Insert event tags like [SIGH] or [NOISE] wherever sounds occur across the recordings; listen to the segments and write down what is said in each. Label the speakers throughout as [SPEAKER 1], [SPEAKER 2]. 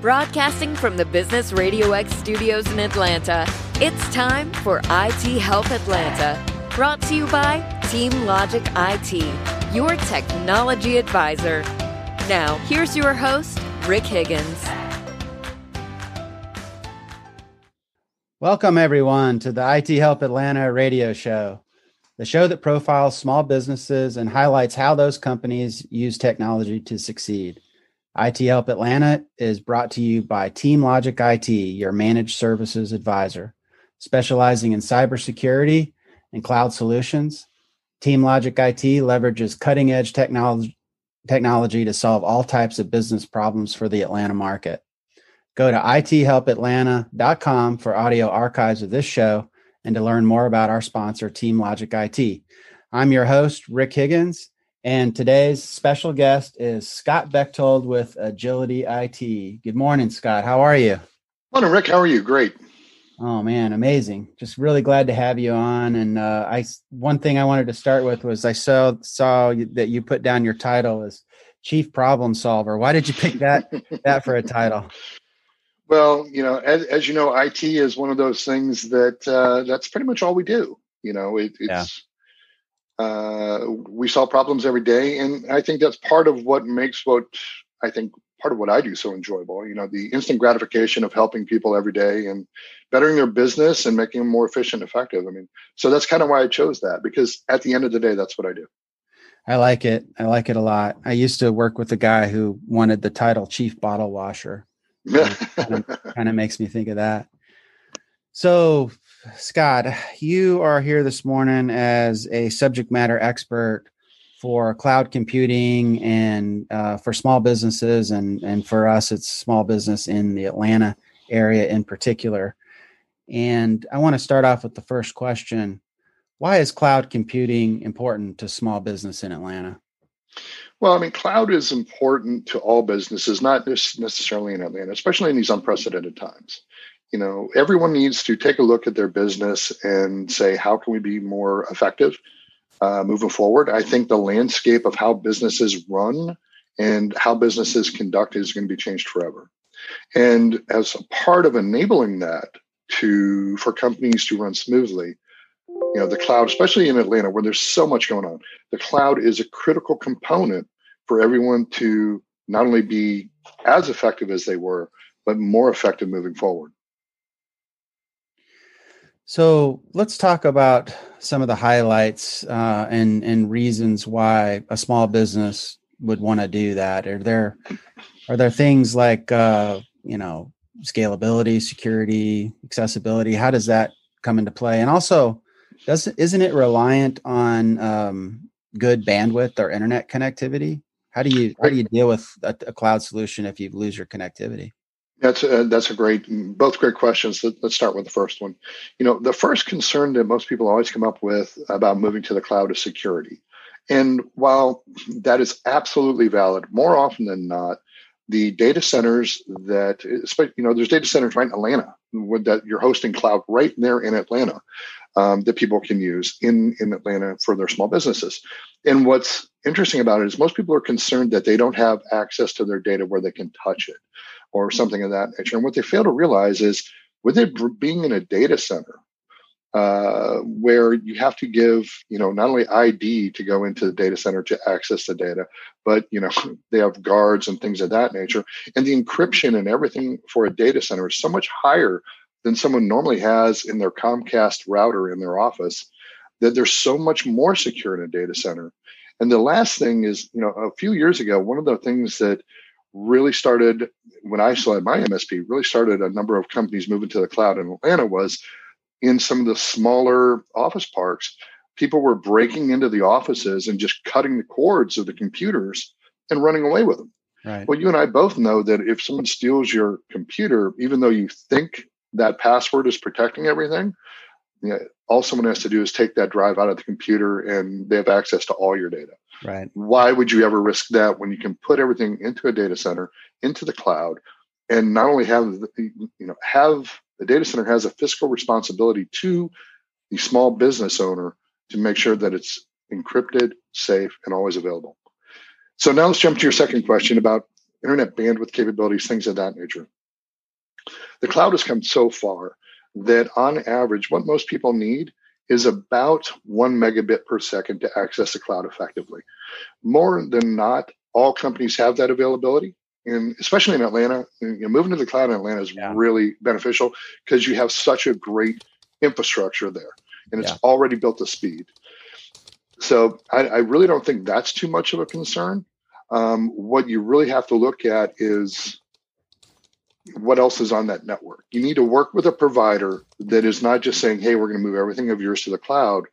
[SPEAKER 1] Broadcasting from the Business Radio X studios in Atlanta, it's time for IT Help Atlanta. Brought to you by Team Logic IT, your technology advisor. Now, here's your host, Rick Higgins.
[SPEAKER 2] Welcome, everyone, to the IT Help Atlanta radio show, the show that profiles small businesses and highlights how those companies use technology to succeed. IT Help Atlanta is brought to you by Team Logic IT, your managed services advisor, specializing in cybersecurity and cloud solutions. Team Logic IT leverages cutting edge technology, technology to solve all types of business problems for the Atlanta market. Go to ithelpatlanta.com for audio archives of this show and to learn more about our sponsor, Team Logic IT. I'm your host, Rick Higgins, and today's special guest is Scott Bechtold with Agility IT. Good morning, Scott. How are you?
[SPEAKER 3] Morning, Rick. How are you? Great.
[SPEAKER 2] Oh man, amazing! Just really glad to have you on. And uh, I, one thing I wanted to start with was I saw saw that you put down your title as Chief Problem Solver. Why did you pick that [LAUGHS] that for a title?
[SPEAKER 3] Well, you know, as, as you know, IT is one of those things that uh, that's pretty much all we do. You know, it, it's yeah. Uh, we solve problems every day, and I think that's part of what makes what I think part of what I do so enjoyable. You know, the instant gratification of helping people every day and bettering their business and making them more efficient, effective. I mean, so that's kind of why I chose that because at the end of the day, that's what I do.
[SPEAKER 2] I like it. I like it a lot. I used to work with a guy who wanted the title chief bottle washer. kind, of, kind of makes me think of that. So, Scott, you are here this morning as a subject matter expert for cloud computing and uh, for small businesses and and for us it's small business in the atlanta area in particular. And i want to start off with the first question. Why is cloud computing important to small business in atlanta?
[SPEAKER 3] Well i mean cloud is important to all businesses not just necessarily in atlanta especially in these unprecedented times you know everyone needs to take a look at their business and say how can we be more effective uh, moving forward. I think the landscape of how businesses run and how businesses conduct is going to be changed forever. And as a part of enabling that to for companies to run smoothly, you know, the cloud, especially in Atlanta where there's so much going on, the cloud is a critical component for everyone to not only be as effective as they were, but more effective moving forward.
[SPEAKER 2] So let's talk about some of the highlights uh, and and reasons why a small business would want to do that. Are there are there things like uh, you know scalability, security, accessibility? How does that come into play? And also, does isn't it reliant on um, good bandwidth or internet connectivity? How do you how do you deal with a, a cloud solution if you lose your connectivity?
[SPEAKER 3] That's a, that's a great, both great questions. Let's start with the first one. You know, the first concern that most people always come up with about moving to the cloud is security. And while that is absolutely valid, more often than not, the data centers that, you know, there's data centers right in Atlanta that you're hosting cloud right there in Atlanta um, that people can use in, in Atlanta for their small businesses. And what's interesting about it is most people are concerned that they don't have access to their data where they can touch it or something of that nature. And what they fail to realize is with it being in a data center, uh, where you have to give, you know, not only ID to go into the data center to access the data, but you know [LAUGHS] they have guards and things of that nature, and the encryption and everything for a data center is so much higher than someone normally has in their Comcast router in their office. That they're so much more secure in a data center. And the last thing is, you know, a few years ago, one of the things that really started when I saw my MSP, really started a number of companies moving to the cloud in Atlanta was in some of the smaller office parks, people were breaking into the offices and just cutting the cords of the computers and running away with them. Right. Well, you and I both know that if someone steals your computer, even though you think that password is protecting everything, you know, all someone has to do is take that drive out of the computer and they have access to all your data.
[SPEAKER 2] Right.
[SPEAKER 3] Why would you ever risk that when you can put everything into a data center, into the cloud, and not only have you know have the data center has a fiscal responsibility to the small business owner to make sure that it's encrypted, safe, and always available. So now let's jump to your second question about internet bandwidth capabilities, things of that nature. The cloud has come so far that on average, what most people need is about one megabit per second to access the cloud effectively. More than not, all companies have that availability. And especially in Atlanta, you know, moving to the cloud in Atlanta is yeah. really beneficial because you have such a great infrastructure there and it's yeah. already built to speed. So I, I, really don't think that's too much of a concern. Um, what you really have to look at is what else is on that network. You need to work with a provider that is not just saying, "Hey, we're going to move everything of yours to the cloud,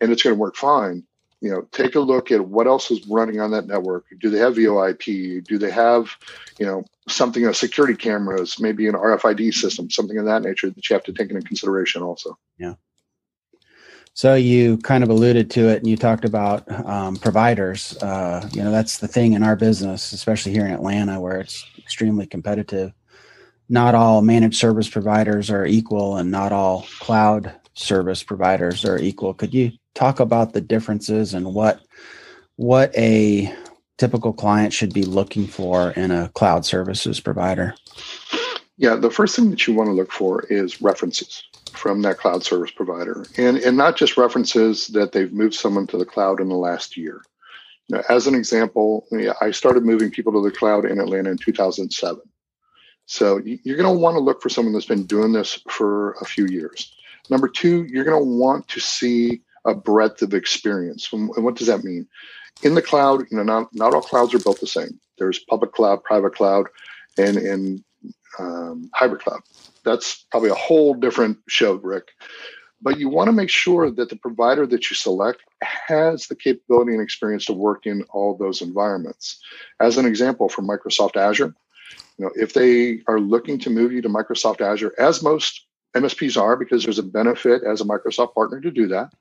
[SPEAKER 3] and it's going to work fine." You know, take a look at what else is running on that network. Do they have VoIP? Do they have, you know, something, a security cameras, maybe an RFID system, something of that nature that you have to take into consideration also.
[SPEAKER 2] Yeah. So you kind of alluded to it, and you talked about um, providers. Uh, you know, that's the thing in our business, especially here in Atlanta, where it's extremely competitive. Not all managed service providers are equal, and not all cloud service providers are equal. Could you talk about the differences and what what a typical client should be looking for in a cloud services provider?
[SPEAKER 3] Yeah, the first thing that you want to look for is references from that cloud service provider, and and not just references that they've moved someone to the cloud in the last year. Now, as an example, I started moving people to the cloud in Atlanta in 2007. So you're going to want to look for someone that's been doing this for a few years. Number two, you're going to want to see a breadth of experience. And what does that mean? In the cloud, you know, not, not all clouds are built the same. There's public cloud, private cloud, and, and um, hybrid cloud that's probably a whole different show, Rick. But you want to make sure that the provider that you select has the capability and experience to work in all those environments. As an example, for Microsoft Azure, you know, if they are looking to move you to Microsoft Azure, as most MSPs are, because there's a benefit as a Microsoft partner to do that.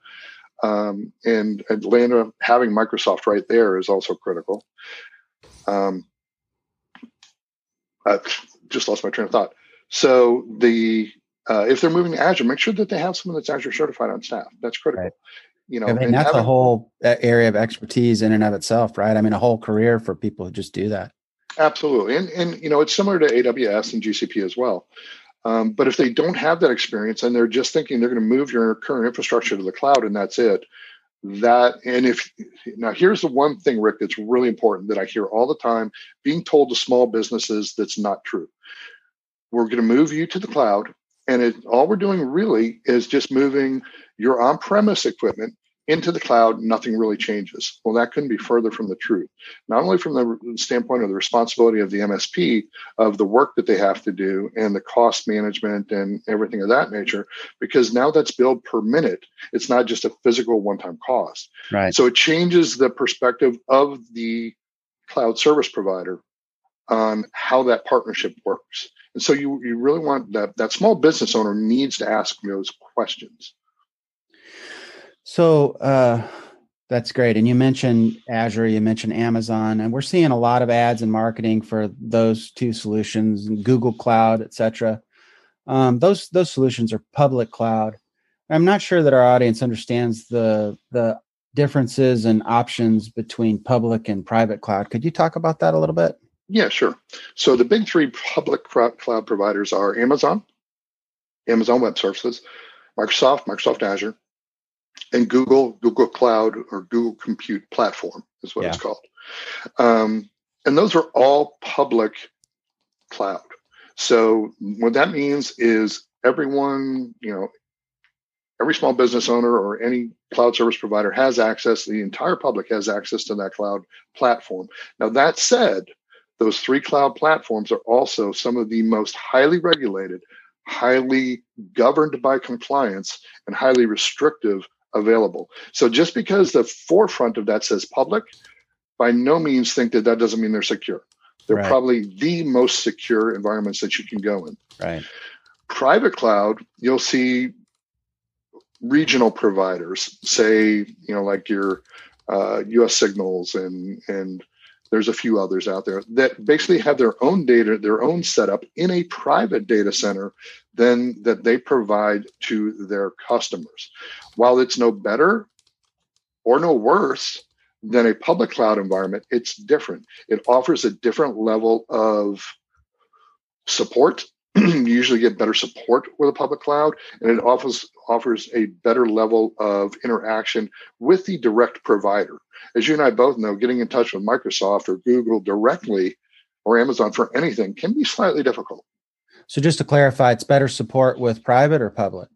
[SPEAKER 3] Um, and Atlanta having Microsoft right there is also critical. Um, I just lost my train of thought. So the uh, if they're moving to Azure, make sure that they have someone that's Azure certified on staff. That's critical. Right.
[SPEAKER 2] You know, I mean that's having, a whole area of expertise in and of itself, right? I mean, a whole career for people who just do that.
[SPEAKER 3] Absolutely, and and you know, it's similar to AWS and GCP as well. Um, but if they don't have that experience and they're just thinking they're going to move your current infrastructure to the cloud and that's it, that and if now here's the one thing, Rick, that's really important that I hear all the time being told to small businesses that's not true we're going to move you to the cloud. And it, all we're doing really is just moving your on premise equipment into the cloud. Nothing really changes. Well, that couldn't be further from the truth. Not only from the standpoint of the responsibility of the MSP, of the work that they have to do, and the cost management and everything of that nature, because now that's billed per minute. It's not just a physical one time cost.
[SPEAKER 2] Right.
[SPEAKER 3] So it changes the perspective of the cloud service provider on how that partnership works. And so you, you really want that that small business owner needs to ask those questions.
[SPEAKER 2] So uh, that's great. And you mentioned Azure, you mentioned Amazon, and we're seeing a lot of ads and marketing for those two solutions, Google Cloud, et cetera. Um, those those solutions are public cloud. I'm not sure that our audience understands the the differences and options between public and private cloud. Could you talk about that a little bit?
[SPEAKER 3] Yeah, sure. So the big three public cloud providers are Amazon, Amazon Web Services, Microsoft, Microsoft Azure, and Google, Google Cloud or Google Compute Platform is what yeah. it's called. Um, and those are all public cloud. So what that means is everyone, you know, every small business owner or any cloud service provider has access, the entire public has access to that cloud platform. Now, that said, those three cloud platforms are also some of the most highly regulated, highly governed by compliance, and highly restrictive available. So just because the forefront of that says public, by no means think that that doesn't mean they're secure. They're right. probably the most secure environments that you can go in.
[SPEAKER 2] Right.
[SPEAKER 3] Private cloud, you'll see regional providers, say, you know, like your uh, U.S. Signals and and there's a few others out there that basically have their own data, their own setup in a private data center than that they provide to their customers. While it's no better or no worse than a public cloud environment, it's different. It offers a different level of support. [CLEARS THROAT] you usually get better support with a public cloud, and it offers offers a better level of interaction with the direct provider. As you and I both know, getting in touch with Microsoft or Google directly or Amazon for anything can be slightly difficult.
[SPEAKER 2] So just to clarify, it's better support with private or public?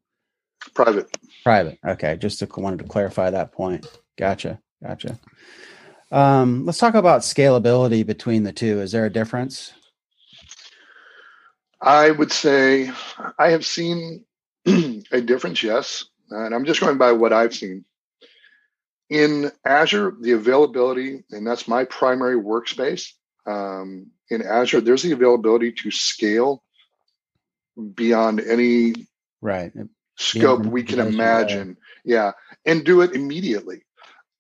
[SPEAKER 3] Private.
[SPEAKER 2] Private. Okay. Just to, wanted to clarify that point. Gotcha. Gotcha. Um, let's talk about scalability between the two. Is there a difference?
[SPEAKER 3] I would say I have seen [CLEARS THROAT] a difference, yes. And I'm just going by what I've seen. In Azure, the availability, and that's my primary workspace. Um, in Azure, there's the availability to scale beyond any
[SPEAKER 2] right
[SPEAKER 3] scope we can imagine. Right. Yeah, and do it immediately.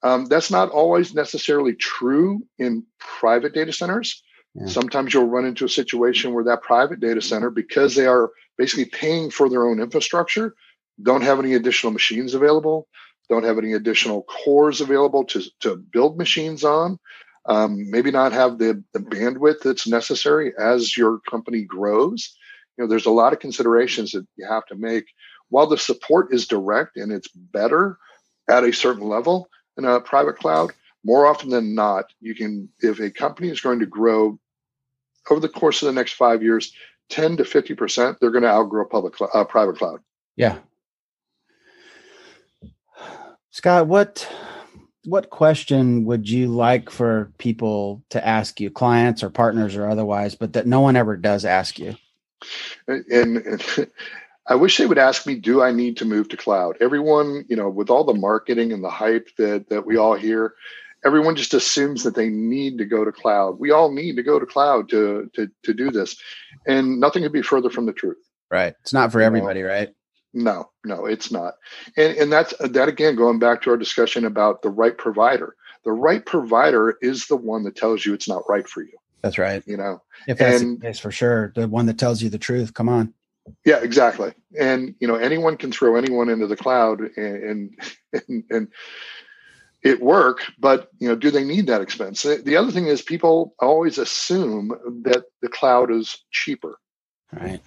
[SPEAKER 3] Um, that's not always necessarily true in private data centers. Sometimes you'll run into a situation where that private data center, because they are basically paying for their own infrastructure, don't have any additional machines available, don't have any additional cores available to, to build machines on, um, maybe not have the, the bandwidth that's necessary as your company grows. You know, there's a lot of considerations that you have to make. While the support is direct and it's better at a certain level, in a private cloud, more often than not, you can, if a company is going to grow over the course of the next five years, 10 to 50%, they're going to outgrow public cl- uh, private cloud.
[SPEAKER 2] Yeah. Scott, what what question would you like for people to ask you, clients or partners or otherwise, but that no one ever does ask you?
[SPEAKER 3] And, and [LAUGHS] I wish they would ask me, do I need to move to cloud? Everyone, you know, with all the marketing and the hype that that we all hear, everyone just assumes that they need to go to cloud. We all need to go to cloud to to to do this. And nothing could be further from the truth.
[SPEAKER 2] Right. It's not for everybody, right?
[SPEAKER 3] No, no, it's not. And and that's that again going back to our discussion about the right provider. The right provider is the one that tells you it's not right for you.
[SPEAKER 2] That's right.
[SPEAKER 3] You know,
[SPEAKER 2] if that's and, the case for sure, the one that tells you the truth. Come on.
[SPEAKER 3] Yeah, exactly. And you know, anyone can throw anyone into the cloud and and [LAUGHS] and, it work, but you know, do they need that expense? The other thing is people always assume that the cloud is cheaper.
[SPEAKER 2] Right.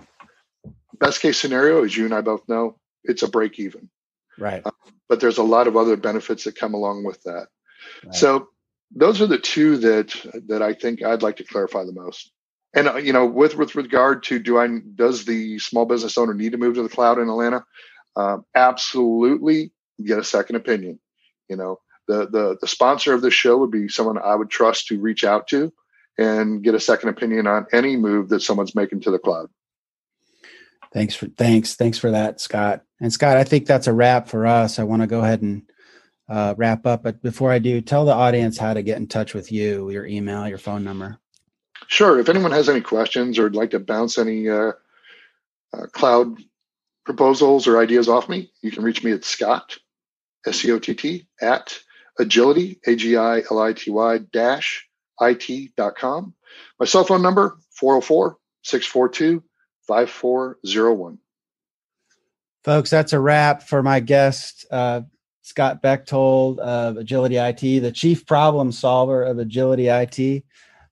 [SPEAKER 3] Best case scenario, as you and I both know, it's a break even.
[SPEAKER 2] Right. Uh,
[SPEAKER 3] but there's a lot of other benefits that come along with that. Right. So those are the two that that I think I'd like to clarify the most. And uh, you know, with with regard to do I does the small business owner need to move to the cloud in Atlanta? Um, absolutely, get a second opinion. You know, the the the sponsor of this show would be someone I would trust to reach out to and get a second opinion on any move that someone's making to the cloud.
[SPEAKER 2] Thanks for thanks thanks for that, Scott. And Scott, I think that's a wrap for us. I want to go ahead and uh, wrap up, but before I do, tell the audience how to get in touch with you, your email, your phone number.
[SPEAKER 3] Sure. If anyone has any questions or would like to bounce any uh, uh, cloud proposals or ideas off me, you can reach me at Scott, S C O T T, at agility, A G I L I T Y dash IT.com. My cell phone number, 404 642 5401.
[SPEAKER 2] Folks, that's a wrap for my guest, uh, Scott Bechtold of Agility IT, the chief problem solver of Agility IT.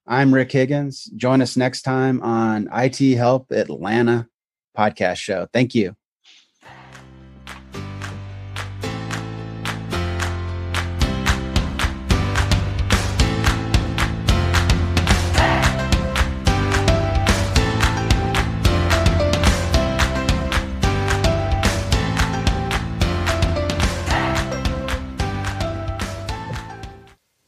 [SPEAKER 2] I'm Rick Higgins. Join us next time on IT Help Atlanta podcast show. Thank you.